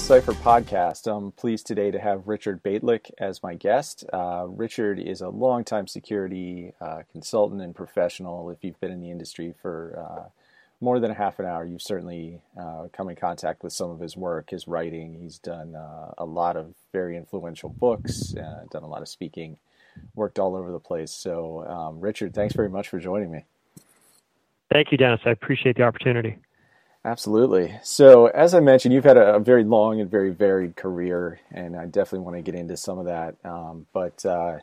Decipher podcast. I'm pleased today to have Richard Bejtlich as my guest. Uh, Richard is a longtime security uh, consultant and professional. If you've been in the industry for uh, more than a half an hour, you've certainly uh, come in contact with some of his work, his writing. He's done uh, a lot of very influential books, uh, done a lot of speaking, worked all over the place. So, um, Richard, thanks very much for joining me. Thank you, Dennis. I appreciate the opportunity. Absolutely. So, as I mentioned, you've had a, very long and very varied career, and I definitely want to get into some of that. Um, but uh,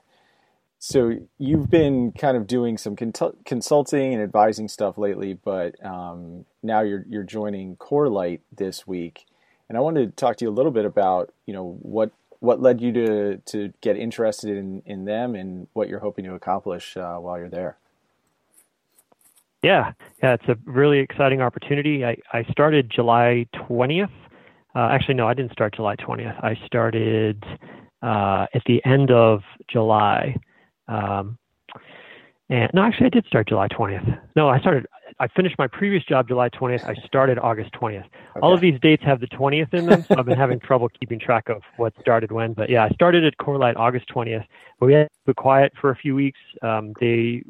so, you've been kind of doing some consulting and advising stuff lately, but um, now you're you're joining Corelight this week, and I wanted to talk to you a little bit about you know what what led you to to get interested in in them and what you're hoping to accomplish uh, while you're there. Yeah, yeah, it's a really exciting opportunity. I, I started July 20th. Uh, actually, no, I didn't start July 20th. I started uh, at the end of July. Um, and no, actually, I did start July 20th. No, I started. I finished my previous job July 20th. I started August 20th. Okay. All of these dates have the 20th in them, so I've been having trouble keeping track of what started when. But yeah, I started at Corelight August 20th. But we had to be quiet for a few weeks. Um, they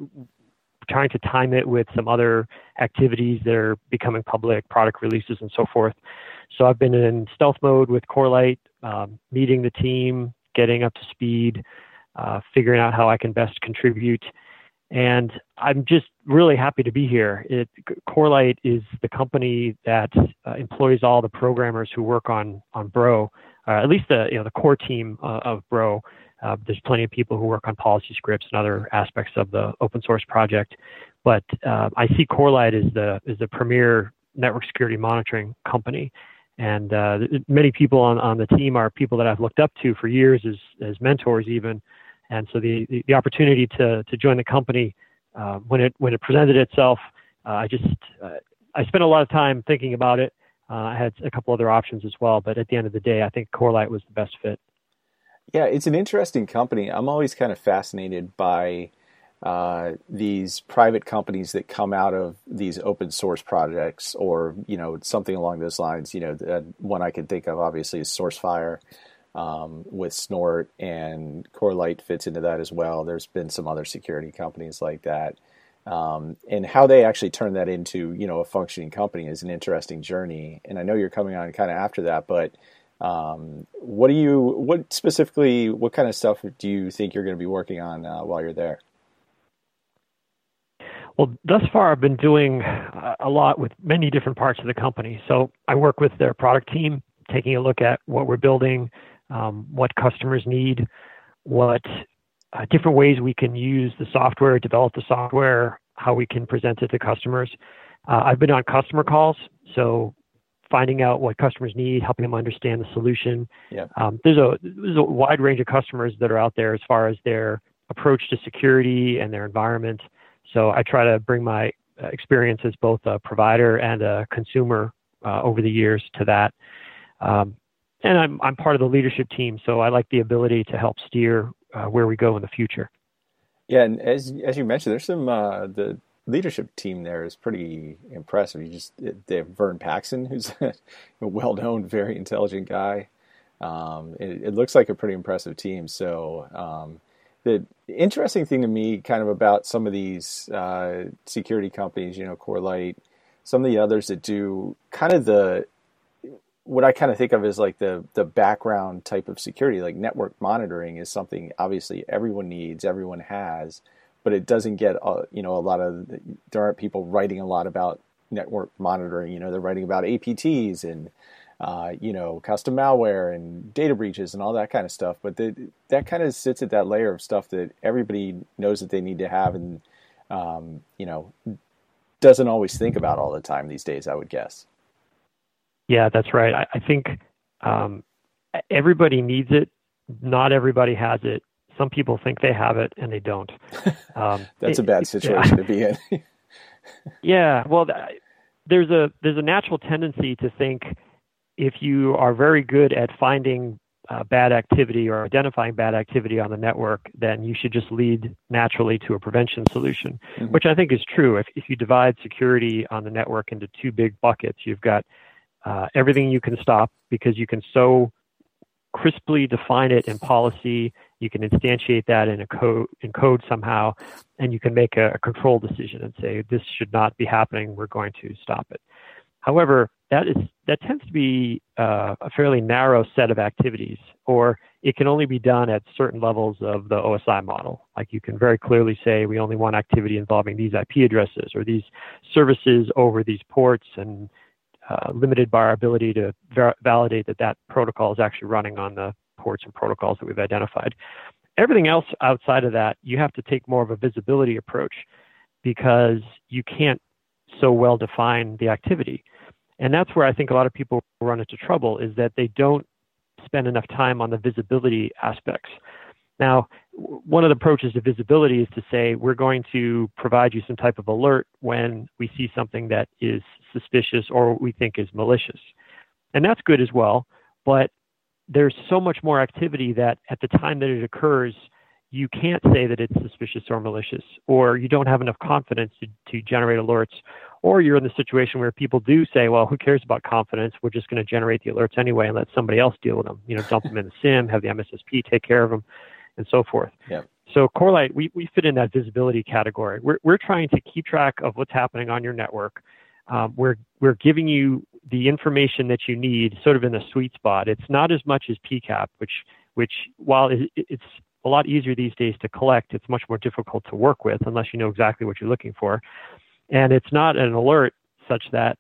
trying to time it with some other activities that are becoming public, product releases and so forth. So I've been in stealth mode with Corelight, um, meeting the team, getting up to speed, uh, figuring out how I can best contribute. And I'm just really happy to be here. It, Corelight is the company that uh, employs all the programmers who work on on Bro, uh, at least the you know the core team uh, of Bro. Uh, there's plenty of people who work on policy scripts and other aspects of the open source project, but uh, I see Corelight as the as the premier network security monitoring company. And uh, many people on, on the team are people that I've looked up to for years as, as mentors, even. And so the, the, the opportunity to, to join the company uh, when it when it presented itself, uh, I just uh, I spent a lot of time thinking about it. I had a couple other options as well, but at the end of the day, I think Corelight was the best fit. Yeah, it's an interesting company. I'm always kind of fascinated by uh, these private companies that come out of these open source projects, or you know something along those lines. You know, one I can think of obviously is SourceFire um, with Snort, and Corelight fits into that as well. There's been some other security companies like that. Um, and how they actually turn that into you know a functioning company is an interesting journey. And I know you're coming on kind of after that, but um, what do you, what specifically, what kind of stuff do you think you're going to be working on uh, while you're there? Well, thus far, I've been doing a lot with many different parts of the company. So I work with their product team, taking a look at what we're building, um, what customers need, what uh, different ways we can use the software, develop the software, how we can present it to customers. Uh, I've been on customer calls, so finding out what customers need, helping them understand the solution. Yeah. Um, there's a there's a wide range of customers that are out there as far as their approach to security and their environment. So I try to bring my uh, experience as both a provider and a consumer uh, over the years to that. Um, and I'm I'm part of the leadership team, so I like the ability to help steer uh, where we go in the future. Yeah, and as as you mentioned, there's some uh, the leadership team there is pretty impressive. You just they have Vern Paxson, who's a well-known, very intelligent guy. Um, it, it, looks like a pretty impressive team. So um, the interesting thing to me, kind of about some of these uh, security companies, you know, Corelight, some of the others that do kind of the what I kind of think of as like the the background type of security, like network monitoring, is something obviously everyone needs, everyone has but it doesn't get uh, you know a lot of there aren't people writing a lot about network monitoring. You know, they're writing about APTs and uh, you know custom malware and data breaches and all that kind of stuff. But the, that kind of sits at that layer of stuff that everybody knows that they need to have and um, you know doesn't always think about all the time these days. I would guess. Yeah, that's right. I, I think um, everybody needs it. Not everybody has it some people think they have it and they don't. Um, That's it, a bad situation yeah. to be in. yeah, well, there's a there's a natural tendency to think if you are very good at finding uh, bad activity or identifying bad activity on the network, then you should just lead naturally to a prevention solution, mm-hmm. which I think is true. If, if you divide security on the network into two big buckets, you've got uh, everything you can stop because you can so crisply define it in policy. You can instantiate that in a code in code somehow, and you can make a, a control decision and say this should not be happening. We're going to stop it. However, that is that tends to be uh, a fairly narrow set of activities, or it can only be done at certain levels of the OSI model. Like you can very clearly say we only want activity involving these IP addresses or these services over these ports, and uh, limited by our ability to ver- validate that that protocol is actually running on the ports and protocols that we've identified. Everything else outside of that, you have to take more of a visibility approach because you can't so well define the activity. And that's where I think a lot of people run into trouble is that they don't spend enough time on the visibility aspects. Now, one of the approaches to visibility is to say we're going to provide you some type of alert when we see something that is suspicious or we think is malicious. And that's good as well, but there's so much more activity that at the time that it occurs, you can't say that it's suspicious or malicious, or you don't have enough confidence to, to generate alerts, or you're in the situation where people do say, well, who cares about confidence? We're just going to generate the alerts anyway and let somebody else deal with them. You know, dump them in the SIEM, have the MSSP take care of them, and so forth. Yeah. So Corelight, we, we fit in that visibility category. We're, we're trying to keep track of what's happening on your network. Um, we're, we're giving you the information that you need sort of in the sweet spot. It's not as much as PCAP, which, which while it's a lot easier these days to collect, it's much more difficult to work with unless you know exactly what you're looking for and it's not an alert such that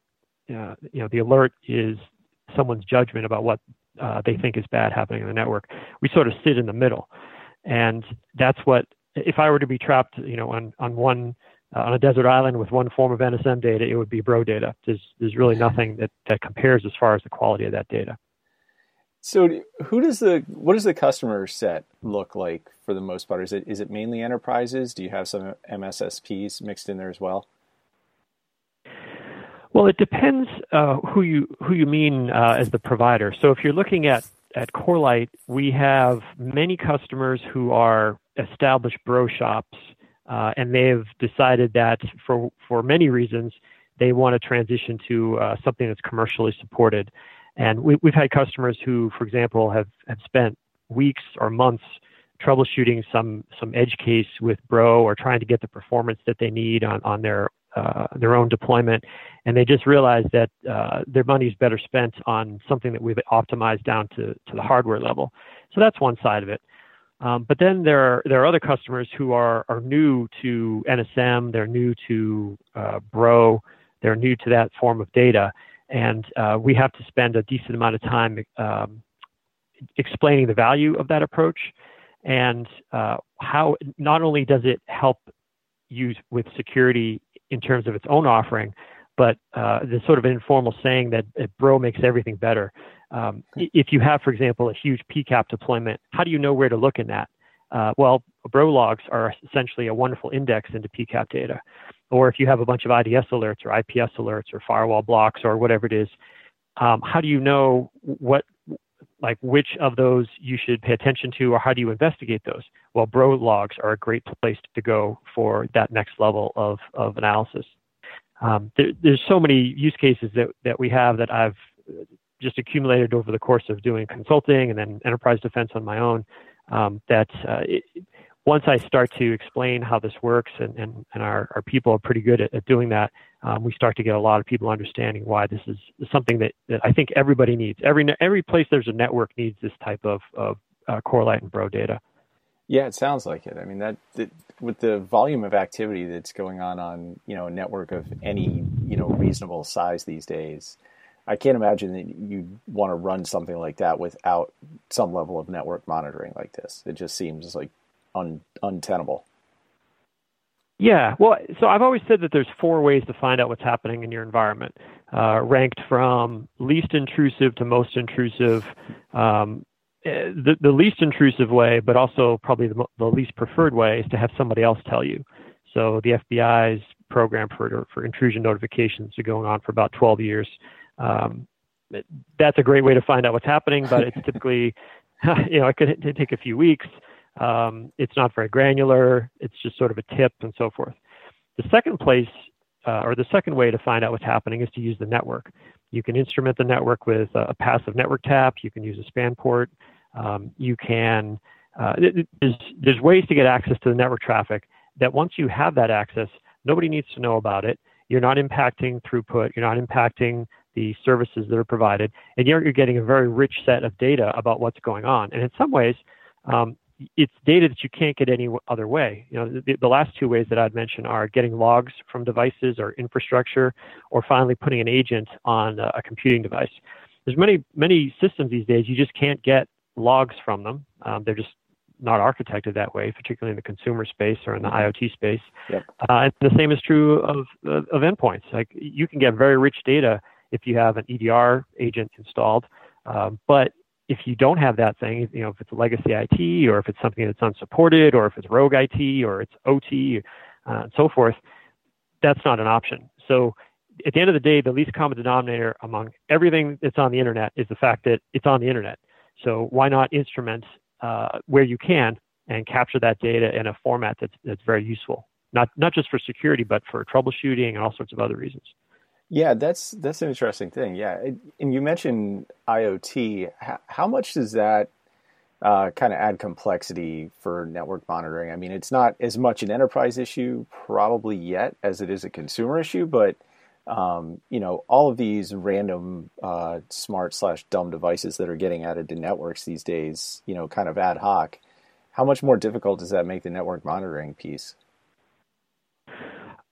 uh, you know the alert is someone's judgment about what uh, they think is bad happening in the network. We sort of sit in the middle, and that's what if I were to be trapped, you know, on on one uh, on a desert island with one form of NSM data, it would be bro data. There's there's really nothing that that compares as far as the quality of that data. So, who does the what does the customer set look like for the most part? Is it is it mainly enterprises? Do you have some MSSPs mixed in there as well? Well, it depends uh, who you who you mean uh, as the provider. So if you're looking at at Corelight, we have many customers who are established bro shops, uh, and they've decided that for for many reasons they want to transition to uh, something that's commercially supported. And we, we've had customers who, for example, have, have spent weeks or months troubleshooting some some edge case with Bro or trying to get the performance that they need on on their uh, their own deployment, and they just realized that uh, their money is better spent on something that we've optimized down to, to the hardware level. So that's one side of it. Um, but then there are there are other customers who are are new to NSM, they're new to uh, Bro, they're new to that form of data, and uh, we have to spend a decent amount of time um, explaining the value of that approach. And uh, how not only does it help use with security in terms of its own offering, but uh, there's sort of an informal saying that, Bro makes everything better. Um, if you have, for example, a huge PCAP deployment, how do you know where to look in that? Uh, well, Bro logs are essentially a wonderful index into PCAP data. Or if you have a bunch of IDS alerts or IPS alerts or firewall blocks or whatever it is, um, how do you know what, like which of those you should pay attention to or how do you investigate those? Well, Bro logs are a great place to go for that next level of, of analysis. Um, there, there's so many use cases that, that we have that I've just accumulated over the course of doing consulting and then enterprise defense on my own um, that uh, it, once I start to explain how this works, and, and, and our, our people are pretty good at, at doing that, um, we start to get a lot of people understanding why this is something that, that I think everybody needs. Every every place there's a network needs this type of, of uh, Corelight and Bro data. Yeah, it sounds like it. I mean, that, that, with the volume of activity that's going on on you know a network of any you know reasonable size these days, I can't imagine that you'd want to run something like that without some level of network monitoring like this. It just seems like un, untenable. Yeah, well, so I've always said that there's four ways to find out what's happening in your environment, uh, ranked from least intrusive to most intrusive. Um, the, the least intrusive way, but also probably the, the least preferred way, is to have somebody else tell you. So the FBI's program for for intrusion notifications are going on for about 12 years. Um, that's a great way to find out what's happening, but it's typically, you know, it could take a few weeks. Um, it's not very granular. It's just sort of a tip and so forth. The second place uh, or the second way to find out what's happening is to use the network. You can instrument the network with a passive network tap. You can use a span port. Um, you can uh, there's there's ways to get access to the network traffic that once you have that access, nobody needs to know about it. You're not impacting throughput. You're not impacting the services that are provided, and you're, you're getting a very rich set of data about what's going on. And in some ways, um, it's data that you can't get any other way. You know, the, the, last two ways that I'd mention are getting logs from devices or infrastructure, or finally putting an agent on a, a computing device. There's many many systems these days you just can't get logs from them. Um, they're just not architected that way, particularly in the consumer space or in the. IoT space. Yep. Uh, and the same is true of, of endpoints. Like you can get very rich data if you have an EDR agent installed, um, but if you don't have that thing, you know, if it's a legacy IT or if it's something that's unsupported or if it's rogue IT or it's OT uh, and so forth, that's not an option. So at the end of the day, the least common denominator among everything that's on the internet is the fact that it's on the internet. So why not instrument uh, where you can and capture that data in a format that's, that's very useful, not, not just for security, but for troubleshooting and all sorts of other reasons. Yeah, that's that's an interesting thing. Yeah, and you mentioned IoT. How, much does that uh, kind of add complexity for network monitoring? I mean, it's not as much an enterprise issue probably yet as it is a consumer issue, but um, you know, all of these random uh, smart slash dumb devices that are getting added to networks these days, you know, kind of ad hoc. How much more difficult does that make the network monitoring piece?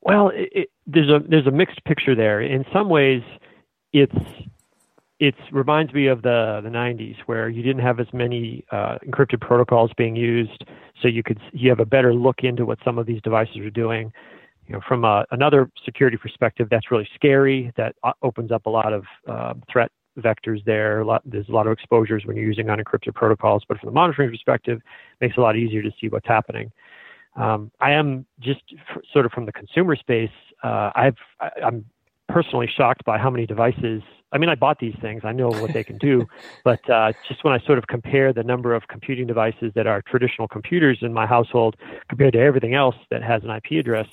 Well, it, it, there's a there's a mixed picture there. In some ways, it's it reminds me of the the 90s where you didn't have as many uh, encrypted protocols being used, so you could you have a better look into what some of these devices are doing you know, from a, another security perspective, that's really scary. That uh, opens up a lot of uh, threat vectors there. A lot, there's a lot of exposures when you're using unencrypted protocols. But from the monitoring perspective, it makes it a lot easier to see what's happening. Um, I am just f- sort of from the consumer space. Uh, I've I, I'm personally shocked by how many devices. I mean, I bought these things. I know what they can do, but uh, just when I sort of compare the number of computing devices that are traditional computers in my household compared to everything else that has an IP address,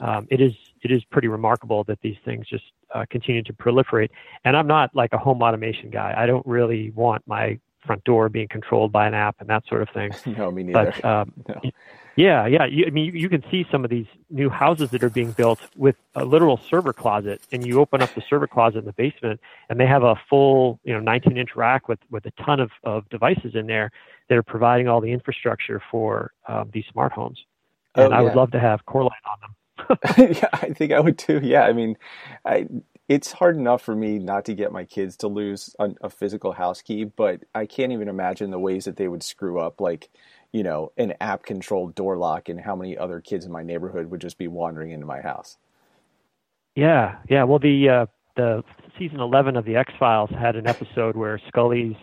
um, it is it is pretty remarkable that these things just uh, continue to proliferate. And I'm not like a home automation guy. I don't really want my front door being controlled by an app and that sort of thing. no, me neither. But, um, no. Yeah, yeah. You, I mean, you, you, can see some of these new houses that are being built with a literal server closet, and you open up the server closet in the basement, and they have a full, you know, 19-inch rack with with a ton of of devices in there that are providing all the infrastructure for um, these smart homes. And oh, yeah. I would love to have Corelight on them. yeah, I think I would too. Yeah, I mean, I, it's hard enough for me not to get my kids to lose a, a, physical house key, but I can't even imagine the ways that they would screw up, like, you know, an app controlled door lock and how many other kids in my neighborhood would just be wandering into my house. Yeah, yeah. Well, the uh, the season eleven of the X Files had an episode where Scully's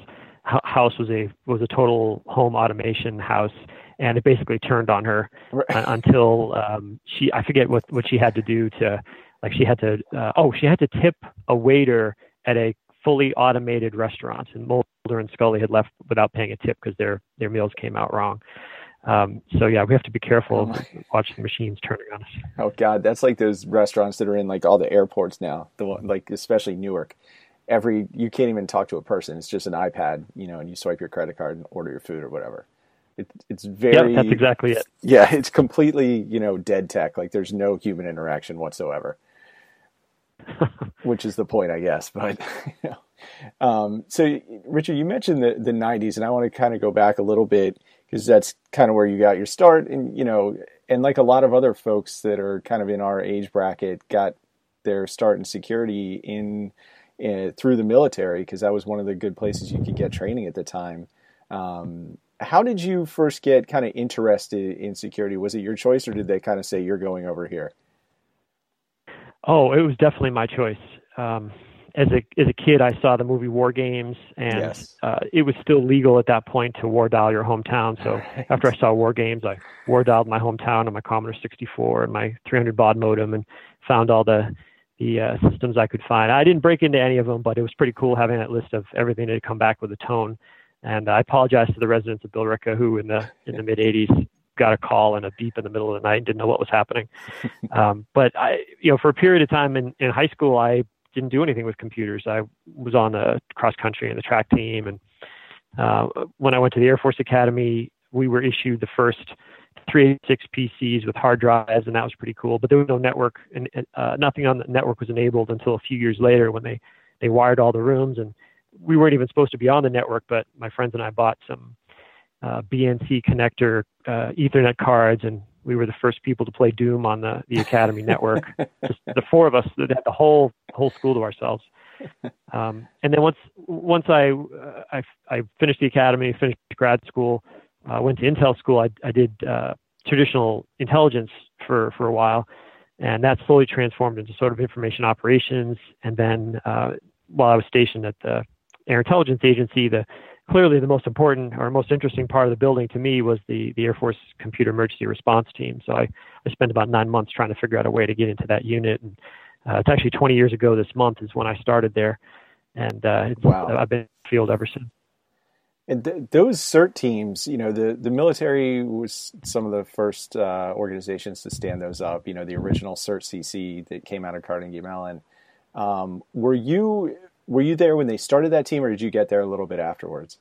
house was a was a total home automation house and it basically turned on her right. until um, she I forget what what she had to do to like she had to uh, oh she had to tip a waiter at a fully automated restaurant and Mulder and Scully had left without paying a tip because their their meals came out wrong. Um, so yeah, we have to be careful oh watching the machines turning on us. Oh God, that's like those restaurants that are in like all the airports now. The one, like especially Newark. Every you can't even talk to a person. It's just an iPad, you know, and you swipe your credit card and order your food or whatever. It, it's very. Yeah, that's exactly it. Yeah, it's completely you know dead tech. Like there's no human interaction whatsoever. which is the point, I guess. But you know. um, so, Richard, you mentioned the the '90s, and I want to kind of go back a little bit because that's kind of where you got your start, and you know, and like a lot of other folks that are kind of in our age bracket, got their start in security in, in through the military because that was one of the good places you could get training at the time. Um, how did you first get kind of interested in security? Was it your choice, or did they kind of say you're going over here? Oh, it was definitely my choice. Um, as a as a kid, I saw the movie War Games, and yes. uh, it was still legal at that point to war dial your hometown. So right. after I saw War Games, I war dialed my hometown on my Commodore 64 and my 300 baud modem, and found all the the uh, systems I could find. I didn't break into any of them, but it was pretty cool having that list of everything that had come back with a tone. And I apologize to the residents of Billerica who, in the in the mid '80s, got a call and a beep in the middle of the night and didn't know what was happening. um, but I, you know, for a period of time in, in high school, I didn't do anything with computers. I was on the cross country and the track team. And uh, when I went to the Air Force Academy, we were issued the first 386 PCs with hard drives, and that was pretty cool. But there was no network, and uh, nothing on the network was enabled until a few years later when they they wired all the rooms, and we weren't even supposed to be on the network. But my friends and I bought some uh, BNC connector uh, Ethernet cards, and we were the first people to play Doom on the the Academy network. Just the four of us that had the whole whole school to ourselves. Um, and then once once I, uh, I I finished the academy, finished grad school, uh, went to Intel school. I, I did uh, traditional intelligence for for a while, and that slowly transformed into sort of information operations. And then uh, while I was stationed at the Air Intelligence Agency, the clearly the most important or most interesting part of the building to me was the, the Air Force Computer Emergency Response Team. So I, I spent about nine months trying to figure out a way to get into that unit. And uh, it's actually 20 years ago this month is when I started there. And uh, wow. I've been in the field ever since. And th- those CERT teams, you know, the, the military was some of the first uh, organizations to stand those up. You know, the original CERT CC that came out of Carnegie Mellon. Um, were you were you there when they started that team, or did you get there a little bit afterwards?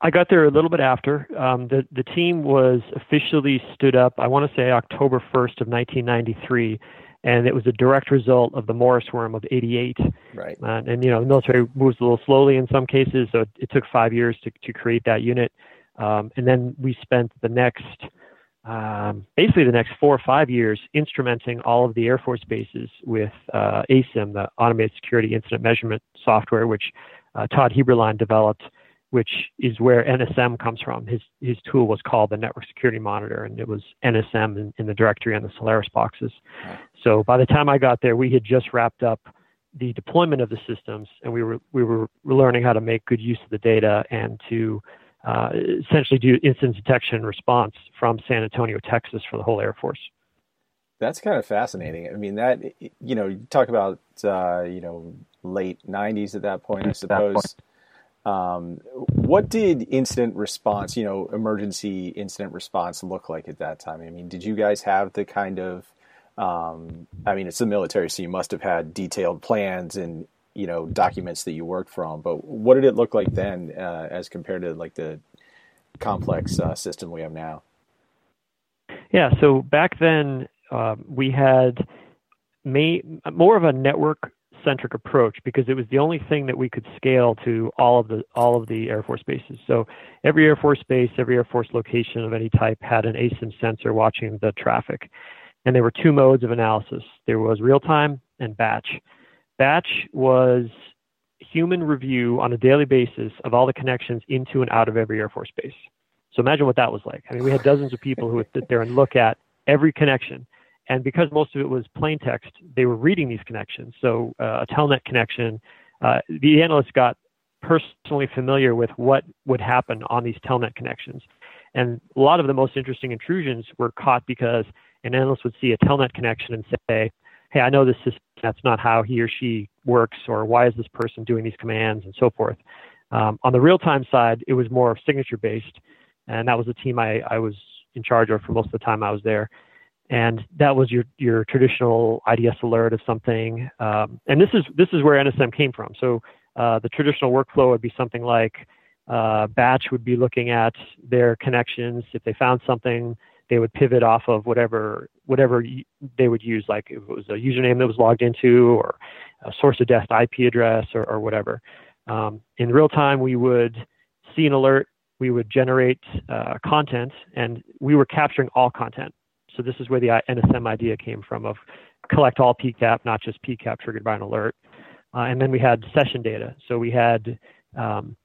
I got there a little bit after. Um, the the team was officially stood up. I want to say October 1st of 1993, and it was a direct result of the Morris worm of '88. Right. Uh, and you know, the military moves a little slowly in some cases, so it, it took five years to to create that unit. Um, and then we spent the next um, basically the next four or five years instrumenting all of the Air Force bases with uh, ASIM, the Automated Security Incident Measurement software, which uh, Todd Heberlein developed, which is where NSM comes from. His his tool was called the Network Security Monitor, and it was NSM in, in the directory on the Solaris boxes. So by the time I got there, we had just wrapped up the deployment of the systems, and we were we were learning how to make good use of the data and to uh, essentially do incident detection and response from San Antonio, Texas, for the whole Air Force. That's kind of fascinating. I mean, that you know, you talk about uh, you know late '90s at that point, I suppose. Um, what did incident response, you know, emergency incident response look like at that time? I mean, did you guys have the kind of um, I mean, it's the military, so you must have had detailed plans and you know documents that you worked from. But what did it look like then, uh, as compared to like the complex uh, system we have now? Yeah, so back then uh, we had may, more of a network centric approach because it was the only thing that we could scale to all of the all of the Air Force bases. So every Air Force base, every Air Force location of any type had an ASIM sensor watching the traffic. And there were two modes of analysis. There was real time and batch. Batch was human review on a daily basis of all the connections into and out of every Air Force base. So imagine what that was like. I mean, we had dozens of people who would sit there and look at every connection. And because most of it was plain text, they were reading these connections. So uh, a telnet connection, uh, the analysts got personally familiar with what would happen on these telnet connections. And a lot of the most interesting intrusions were caught because an analyst would see a telnet connection and say, hey, I know this system, that's not how he or she works, or why is this person doing these commands, and so forth. Um, on the real time side, it was more signature based, and that was the team I, I was in charge of for most of the time I was there. And that was your your traditional IDS alert of something. Um, and this is this is where NSM came from. So uh, the traditional workflow would be something like uh, batch would be looking at their connections. If they found something, they would pivot off of whatever whatever they would use, like if it was a username that was logged into or a source of dest IP address or, or whatever. Um, in real time, we would see an alert, we would generate uh, content, and we were capturing all content. So this is where the NSM idea came from of collect all PCAP, not just PCAP triggered by an alert. Uh, and then we had session data. So we had um,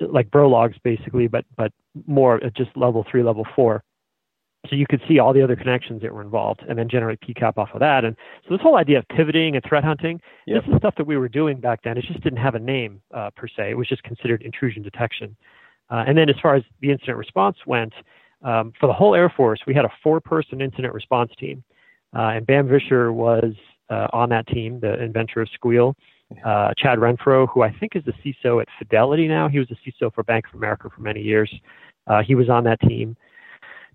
like bro logs basically, but but more at just level three, level four so you could see all the other connections that were involved and then generate PCAP off of that. And so this whole idea of pivoting and threat hunting, yep. this is stuff that we were doing back then. It just didn't have a name uh, per se. It was just considered intrusion detection. Uh, and then as far as the incident response went, um, for the whole Air Force, we had a four-person incident response team. Uh, and Bamm Visscher was uh, on that team, the inventor of Sguil. Uh, Chad Renfro, who I think is the CISO at Fidelity now, he was the CISO for Bank of America for many years. Uh, he was on that team.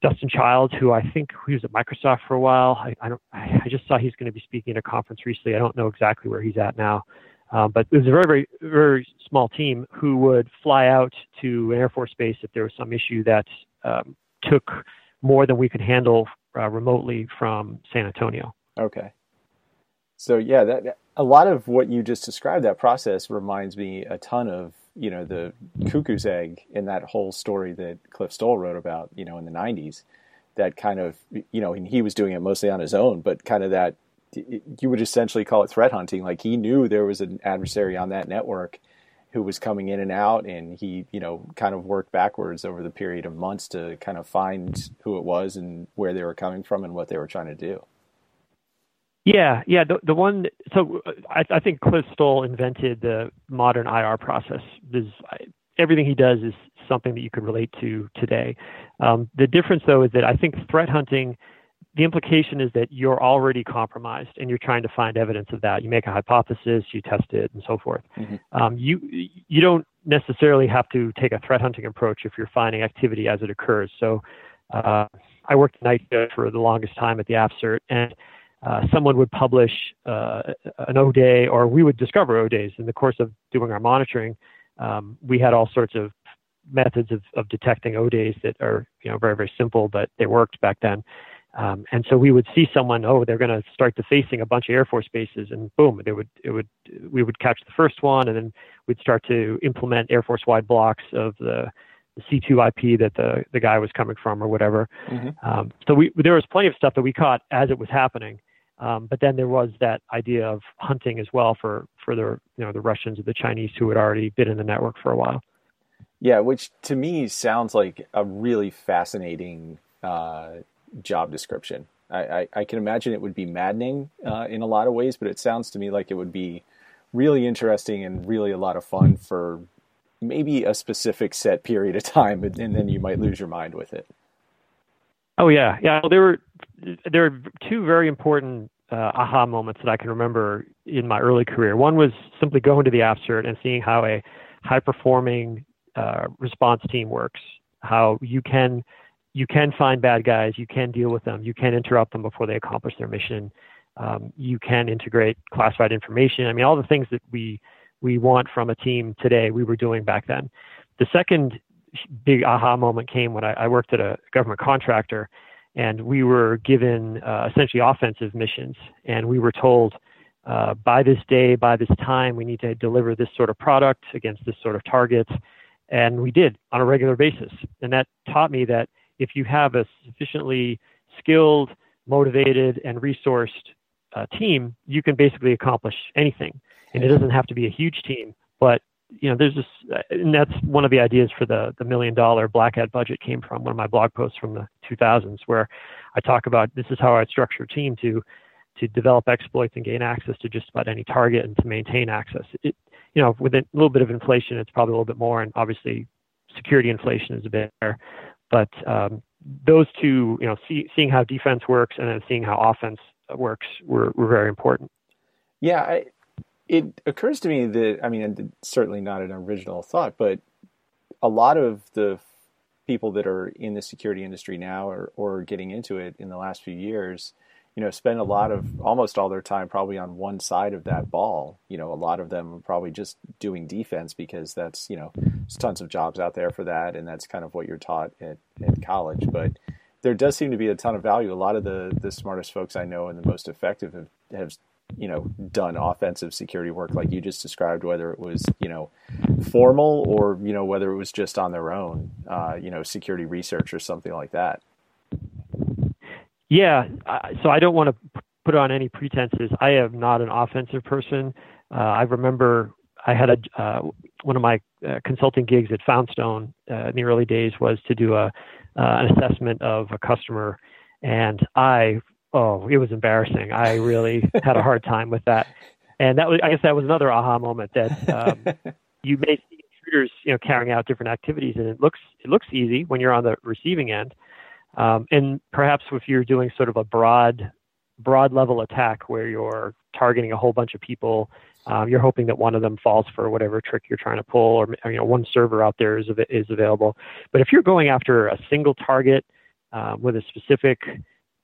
Dustin Childs, who I think he was at Microsoft for a while. I, I don't. I just saw he's going to be speaking at a conference recently. I don't know exactly where he's at now, um, but it was a very, very, very small team who would fly out to an Air Force base if there was some issue that um, took more than we could handle uh, remotely from San Antonio. Okay. So yeah, that a lot of what you just described that process reminds me a ton of you know the cuckoo's egg in that whole story that Cliff Stoll wrote about you know in the 90s that kind of you know and he was doing it mostly on his own but kind of that you would essentially call it threat hunting. Like he knew there was an adversary on that network who was coming in and out and he you know kind of worked backwards over the period of months to kind of find who it was and where they were coming from and what they were trying to do yeah, yeah. The the one. So I, I think Cliff Stoll invented the modern IR process. There's, everything he does is something that you could relate to today. Um, the difference, though, is that I think threat hunting. The implication is that you're already compromised and you're trying to find evidence of that. You make a hypothesis, you test it, and so forth. Mm-hmm. Um, you you don't necessarily have to take a threat hunting approach if you're finding activity as it occurs. So uh, I worked night shift for the longest time at the AFCERT, and uh, someone would publish uh, an O day, or we would discover O days in the course of doing our monitoring. Um, we had all sorts of methods of, of detecting O days that are you know very very simple, but they worked back then. Um, and so we would see someone, oh, they're going to start defacing a bunch of Air Force bases, and boom, it would, it would, we would catch the first one, and then we'd start to implement Air Force-wide blocks of the, the C2 IP that the the guy was coming from, or whatever. Mm-hmm. Um, so we, there was plenty of stuff that we caught as it was happening, um, but then there was that idea of hunting as well for, for the you know the Russians or the Chinese who had already been in the network for a while. Yeah, which to me sounds like a really fascinating uh, job description. I, I, I, can imagine it would be maddening uh, in a lot of ways, but it sounds to me like it would be really interesting and really a lot of fun for maybe a specific set period of time, and then you might lose your mind with it. Oh yeah, yeah. Well, there were there are two very important uh, aha moments that I can remember in my early career. One was simply going to the AFCERT and seeing how a high performing uh, response team works. How you can you can find bad guys, you can deal with them, you can interrupt them before they accomplish their mission. Um, you can integrate classified information. I mean, all the things that we we want from a team today, we were doing back then. The second big aha moment came when I, I worked at a government contractor and we were given uh, essentially offensive missions, and we were told uh, by this day, by this time, we need to deliver this sort of product against this sort of target. and we did on a regular basis. And that taught me that if you have a sufficiently skilled, motivated, and resourced uh, team, you can basically accomplish anything. And it doesn't have to be a huge team, but you know, there's this, and that's one of the ideas for the the million dollar black hat budget came from one of my blog posts from the 2000s, where I talk about this is how I'd structure a team to to develop exploits and gain access to just about any target and to maintain access. It, you know, with a little bit of inflation, it's probably a little bit more, and obviously security inflation is a bit there. But um, those two, you know, see, seeing how defense works and then seeing how offense works were, were very important. Yeah, I, it occurs to me that I mean, certainly not an original thought, but a lot of the people that are in the security industry now or, or getting into it in the last few years, you know, spend a lot of almost all their time probably on one side of that ball. You know, a lot of them are probably just doing defense because that's, you know, there's tons of jobs out there for that. And that's kind of what you're taught at, at college. But there does seem to be a ton of value. A lot of the, the smartest folks I know and the most effective have, have you know done offensive security work like you just described whether it was you know formal or you know whether it was just on their own uh, you know security research or something like that? Yeah so i don't want to put on any pretenses. I am not an offensive person. Uh, i remember i had a uh, one of my uh, consulting gigs at foundstone uh, in the early days was to do a uh, an assessment of a customer. And i oh, it was embarrassing. I really had a hard time with that. And that was, I guess, that was another aha moment that um, you may see intruders, you know, carrying out different activities, and it looks it looks easy when you're on the receiving end. Um, and perhaps if you're doing sort of a broad broad level attack where you're targeting a whole bunch of people, um, you're hoping that one of them falls for whatever trick you're trying to pull, or, or you know, one server out there is is available. But if you're going after a single target um, with a specific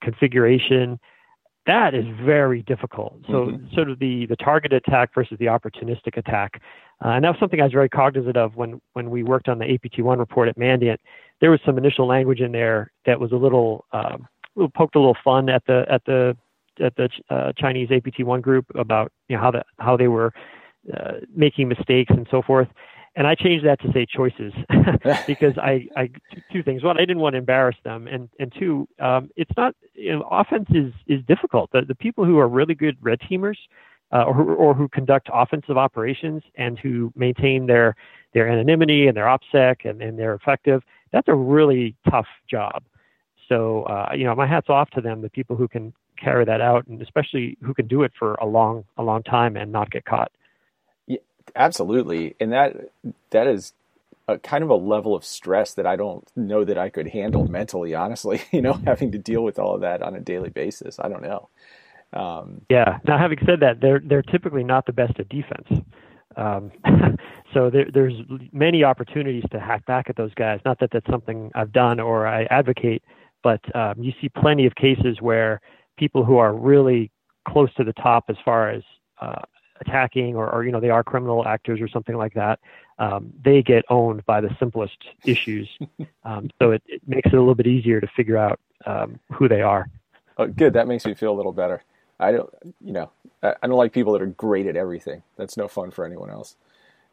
configuration, that is very difficult. So, mm-hmm. sort of the the targeted attack versus the opportunistic attack, uh, and that was something I was very cognizant of when when we worked on the APT1 report at Mandiant. There was some initial language in there that was a little, uh, poked a little fun at the at the at the uh, Chinese APT1 group about you know how the how they were uh, making mistakes and so forth and I changed that to say choices because I, I two things. One, I didn't want to embarrass them, and and two, um, it's not you know, offense is is difficult. The the people who are really good red teamers, uh, or or who conduct offensive operations and who maintain their their anonymity and their opsec and, and they're effective. That's a really tough job. So uh, you know, my hats off to them, the people who can carry that out, and especially who can do it for a long a long time and not get caught. Absolutely, and that that is a kind of a level of stress that I don't know that I could handle mentally. Honestly, you know, having to deal with all of that on a daily basis, I don't know. Um, yeah. Now, having said that, they're they're typically not the best at defense. Um, so there, there's many opportunities to hack back at those guys. Not that that's something I've done or I advocate, but um, you see plenty of cases where people who are really close to the top as far as uh, attacking or, or, you know they are criminal actors or something like that um, they get owned by the simplest issues. Um, so it, it, makes it a little bit easier to figure out um, who they are. Oh, good. That makes me feel a little better. I don't you know I, I don't like people that are great at everything. That's no fun for anyone else.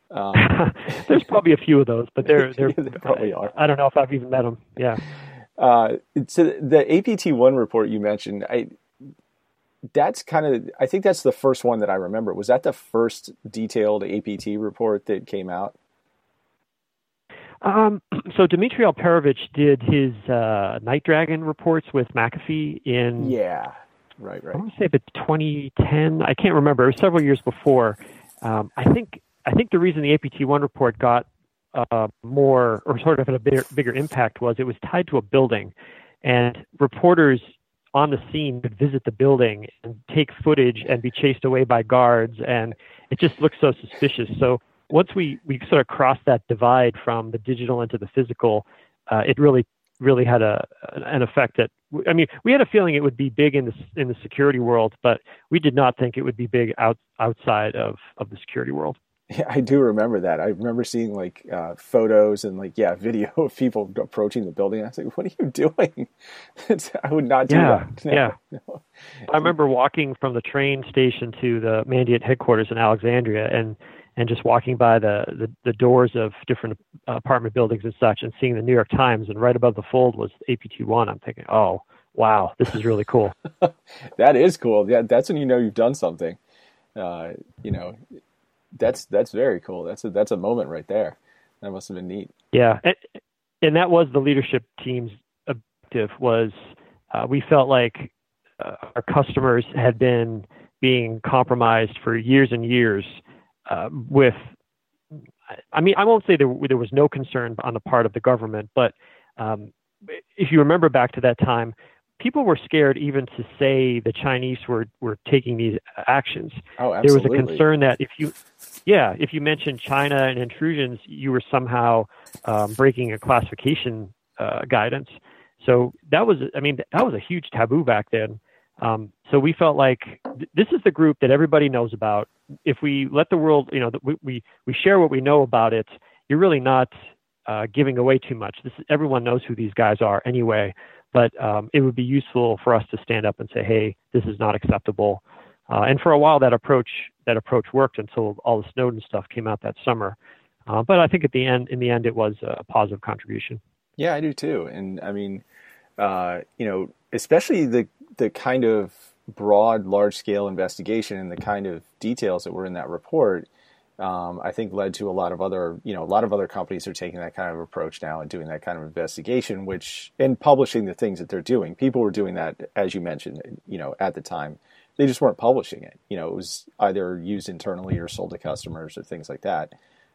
Um, there's probably a few of those but they're they're they probably are. I don't know if i've even met them yeah. Uh, so the apt1 report you mentioned i that's kind of I think that's the first one that I remember. Was that the first detailed APT report that came out? Um, so Dmitry Alperovitch did his uh, Night Dragon reports with McAfee in yeah, right, right. I want to say the 2010. I can't remember. It was several years before. Um, I think I think the reason the APT1 report got uh, more or sort of had a bigger, bigger impact was it was tied to a building, and reporters on the scene could visit the building and take footage and be chased away by guards and it just looks so suspicious. So once we we sort of crossed that divide from the digital into the physical uh, it really really had a an effect that I mean we had a feeling it would be big in the in the security world but we did not think it would be big out outside of of the security world yeah, I do remember that. I remember seeing like uh, photos and like yeah, video of people approaching the building. I was like, "What are you doing?" I would not do yeah, that. No, yeah, no. I remember walking from the train station to the Mandiant headquarters in Alexandria, and and just walking by the the, the doors of different apartment buildings and such, and seeing the New York Times, and right above the fold was APT one. I'm thinking, oh wow, this is really cool. that is cool. Yeah, that's when you know you've done something. Uh, you know, that's that's very cool. That's a that's a moment right there. That must have been neat. Yeah, and, and that was the leadership team's objective. Was uh, we felt like uh, our customers had been being compromised for years and years uh, with. I mean, I won't say there there was no concern on the part of the government, but um, if you remember back to that time, people were scared even to say the Chinese were, were taking these actions. Oh, absolutely. There was a concern that if you, yeah, if you mentioned China and intrusions, you were somehow um, breaking a classification uh, guidance. So that was, I mean, that was a huge taboo back then. Um, so we felt like th- this is the group that everybody knows about. If we let the world, you know, we, we, we share what we know about it, you're really not uh, giving away too much. This, everyone knows who these guys are anyway but um, it would be useful for us to stand up and say, "Hey, this is not acceptable." Uh, and for a while, that approach that approach worked until all the Snowden stuff came out that summer. Uh, but I think at the end, in the end, it was a positive contribution. Yeah, I do too. And I mean, uh, you know, especially the the kind of broad, large scale investigation and the kind of details that were in that report um, I think led to a lot of other, you know, a lot of other companies are taking that kind of approach now and doing that kind of investigation, which and publishing the things that they're doing. People were doing that, as you mentioned, you know, at the time. They just weren't publishing it. You know, it was either used internally or sold to customers or things like that.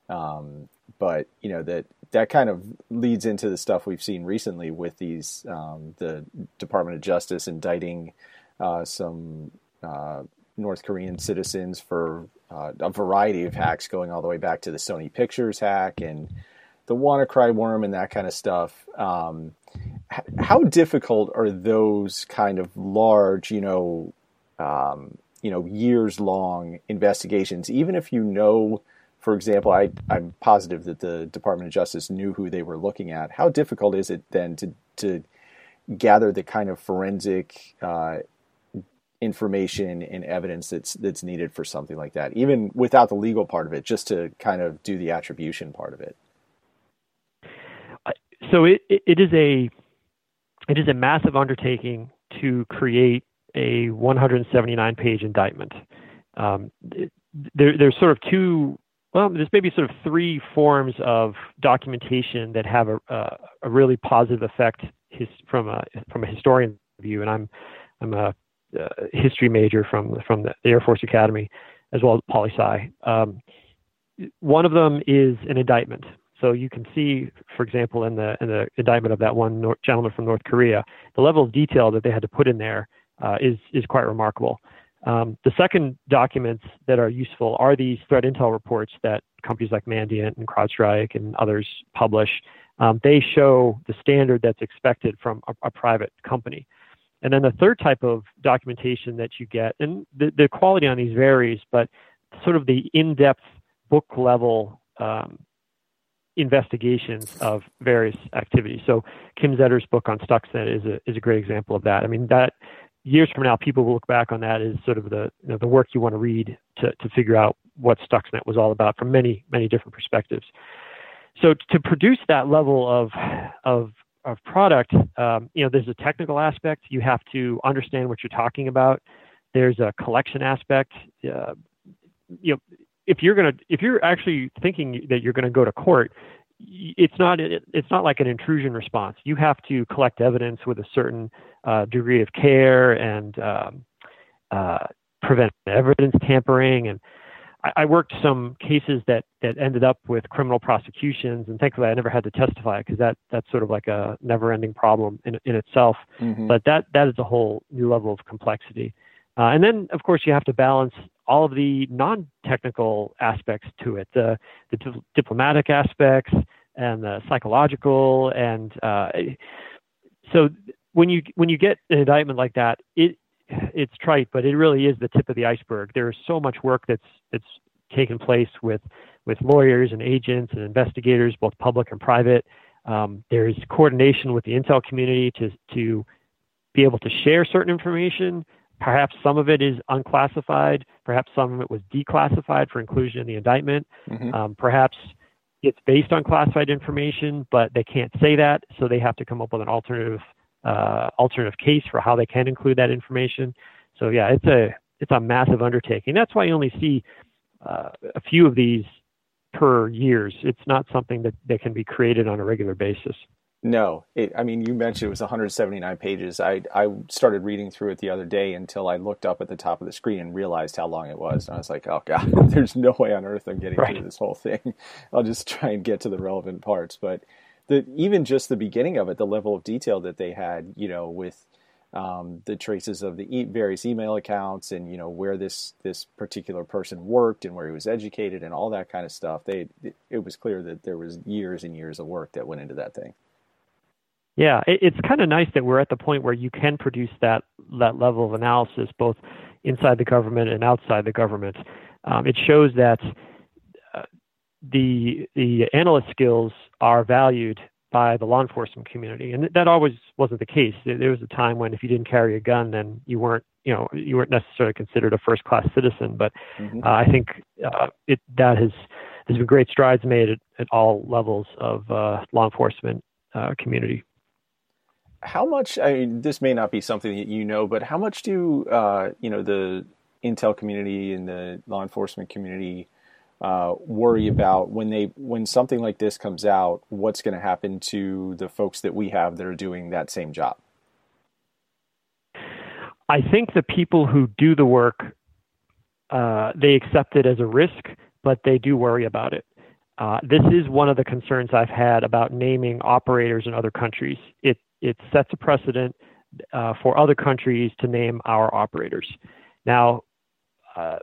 Um, but you know that that kind of leads into the stuff we've seen recently with these um, the Department of Justice indicting uh, some uh, North Korean citizens for uh, a variety of hacks going all the way back to the Sony Pictures hack and the WannaCry worm and that kind of stuff. Um, how difficult are those kind of large, you know, um, you know, years long investigations, even if you know, for example, I, I'm positive that the Department of Justice knew who they were looking at. How difficult is it then to to gather the kind of forensic uh, information and evidence that's that's needed for something like that, even without the legal part of it, just to kind of do the attribution part of it? So it, it is a it is a massive undertaking to create a 179 page indictment. Um, there, there's sort of two, well, there's maybe sort of three forms of documentation that have a, a, really positive effect his, from a from a historian view, and I'm I'm a, a history major from from the Air Force Academy as well as poli sci. Um, one of them is an indictment. So you can see, for example, in the in the indictment of that one gentleman from North Korea, the level of detail that they had to put in there uh, is is quite remarkable. Um, the second documents that are useful are these threat intel reports that companies like Mandiant and CrowdStrike and others publish. Um, they show the standard that's expected from a, a, private company. And then the third type of documentation that you get, and the, the quality on these varies, but sort of the in-depth book level um, investigations of various activities. So Kim Zetter's book on Stuxnet is a is a great example of that. I mean that years from now, people will look back on that as sort of the you know, the work you want to read to to figure out what Stuxnet was all about from many many different perspectives. So to produce that level of of of product, um, you know, there's a technical aspect. You have to understand what you're talking about. There's a collection aspect. Uh, you know, if you're gonna if you're actually thinking that you're to go to court, it's not it's not like an intrusion response. You have to collect evidence with a certain uh, degree of care and um, uh, prevent evidence tampering. And I, worked some cases that that ended up with criminal prosecutions, and thankfully I never had to testify because that that's sort of like a never-ending problem in in itself. Mm-hmm. But that that is a whole new level of complexity. Uh, and then, of course, you have to balance all of the non-technical aspects to it, the, the di- diplomatic aspects and the psychological. And uh, so when you when you get an indictment like that, it it's trite, but it really is the tip of the iceberg. There is so much work that's that's taken place with with lawyers and agents and investigators, both public and private. Um, there is coordination with the intel community to to be able to share certain information Perhaps some of it is unclassified. Perhaps some of it was declassified for inclusion in the indictment. Mm-hmm. Um, perhaps it's based on classified information, but they can't say that, so they have to come up with an alternative uh, alternative case for how they can include that information. So yeah, it's a it's a massive undertaking. That's why you only see uh, a few of these per years. It's not something that, that can be created on a regular basis. No, it, I mean, you mentioned it was 179 pages. I I started reading through it the other day until I looked up at the top of the screen and realized how long it was. And I was like, oh god, there's no way on earth I'm getting right. through this whole thing. I'll just try and get to the relevant parts. But the even just the beginning of it, the level of detail that they had, you know, with um, the traces of the e- various email accounts and you know where this this particular person worked and where he was educated and all that kind of stuff. They it was clear that there was years and years of work that went into that thing. Yeah, it, it's kind of nice that we're at the point where you can produce that that level of analysis both inside the government and outside the government. Um, it shows that the the analyst skills are valued by the law enforcement community, and that always wasn't the case. There was a time when if you didn't carry a gun, then you weren't you know you weren't necessarily considered a first class citizen. But mm-hmm. uh, I think uh, it that has there's been great strides made at, at all levels of uh, law enforcement uh, community how much? I mean, this may not be something that you know, but how much do uh, you know the intel community and the law enforcement community uh, worry about when they when something like this comes out? What's going to happen to the folks that we have that are doing that same job? I think the people who do the work uh, they accept it as a risk, but they do worry about it. Uh, this is one of the concerns I've had about naming operators in other countries. It it sets a precedent uh, for other countries to name our operators. Now, uh,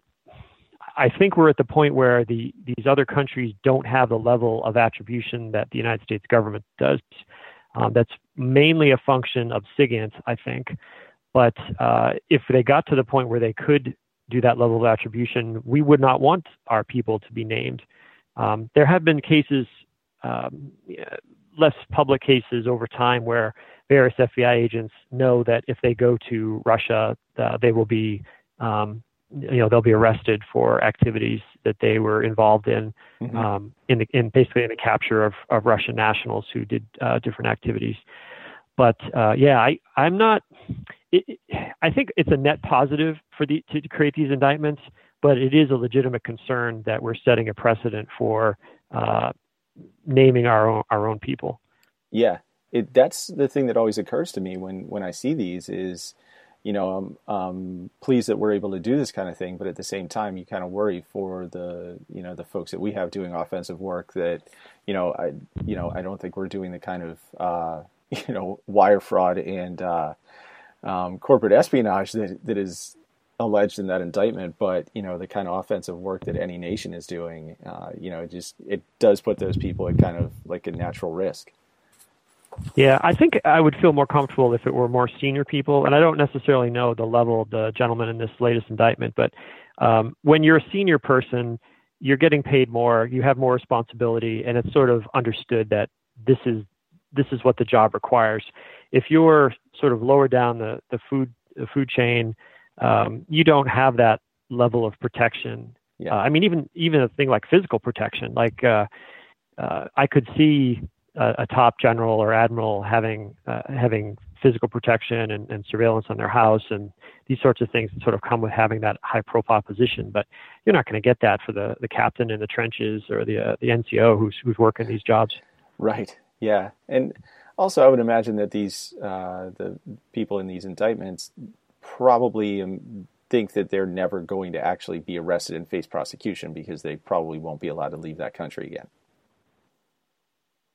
I think we're at the point where the, these other countries don't have the level of attribution that the United States government does. Um, that's mainly a function of SIGINT, I think. But uh, if they got to the point where they could do that level of attribution, we would not want our people to be named. Um, there have been cases, um, less public cases over time, where various FBI agents know that if they go to Russia, uh, they will be, um, you know, they'll be arrested for activities that they were involved in, mm-hmm. Um, in, the, in basically in the capture of, of Russian nationals who did uh, different activities. But uh, yeah, I, I'm not. It, I think it's a net positive for the to create these indictments, but it is a legitimate concern that we're setting a precedent for uh, naming our own our own people. Yeah, it, that's the thing that always occurs to me when when I see these is, you know, I'm, I'm pleased that we're able to do this kind of thing, but at the same time, you kind of worry for the you know the folks that we have doing offensive work that, you know, I you know I don't think we're doing the kind of uh, you know wire fraud and uh, um, corporate espionage that that is alleged in that indictment, but you know the kind of offensive work that any nation is doing, uh, you know, it just it does put those people at kind of like a natural risk. Yeah, I think I would feel more comfortable if it were more senior people, and I don't necessarily know the level of the gentleman in this latest indictment, but um, when you're a senior person, you're getting paid more, you have more responsibility, and it's sort of understood that this is this is what the job requires. If you're sort of lower down the, the food the food chain, um, you don't have that level of protection. Yeah. Uh, I mean, even even a thing like physical protection, like uh, uh, I could see a, a, top general or admiral having uh, having physical protection and, and, surveillance on their house and these sorts of things that sort of come with having that high profile position. But you're not going to get that for the, the captain in the trenches or the uh, the NCO who's who's working these jobs. Right. Yeah, and also I would imagine that these uh, the people in these indictments probably um, think that they're never going to actually be arrested and face prosecution because they probably won't be allowed to leave that country again.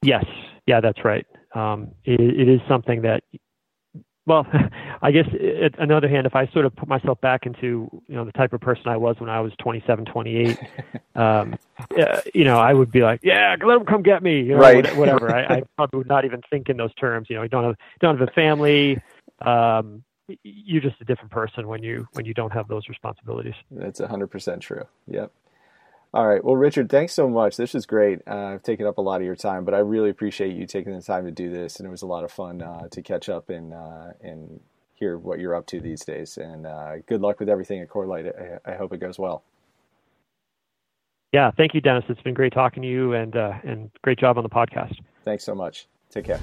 Yes, yeah, that's right. Um, it, it is something that well, I guess it, on the other hand, if I sort of put myself back into you know the type of person I was when I was 27, 28, um, uh, you know, I would be like, yeah, let them come get me, you know, right. whatever. I, I probably would not even think in those terms. You know, you don't have don't have a family. Um, you're just a different person when you when you don't have those responsibilities. That's 100% true. Yep. All right. Well, Richard, thanks so much. This is great. Uh, I've taken up a lot of your time, but I really appreciate you taking the time to do this, and it was a lot of fun uh, to catch up and uh, and hear what you're up to these days. And uh, good luck with everything at Corelight. I, I, hope it goes well. Yeah, thank you, Dennis. It's been great talking to you, and uh, and great job on the podcast. Thanks so much. Take care.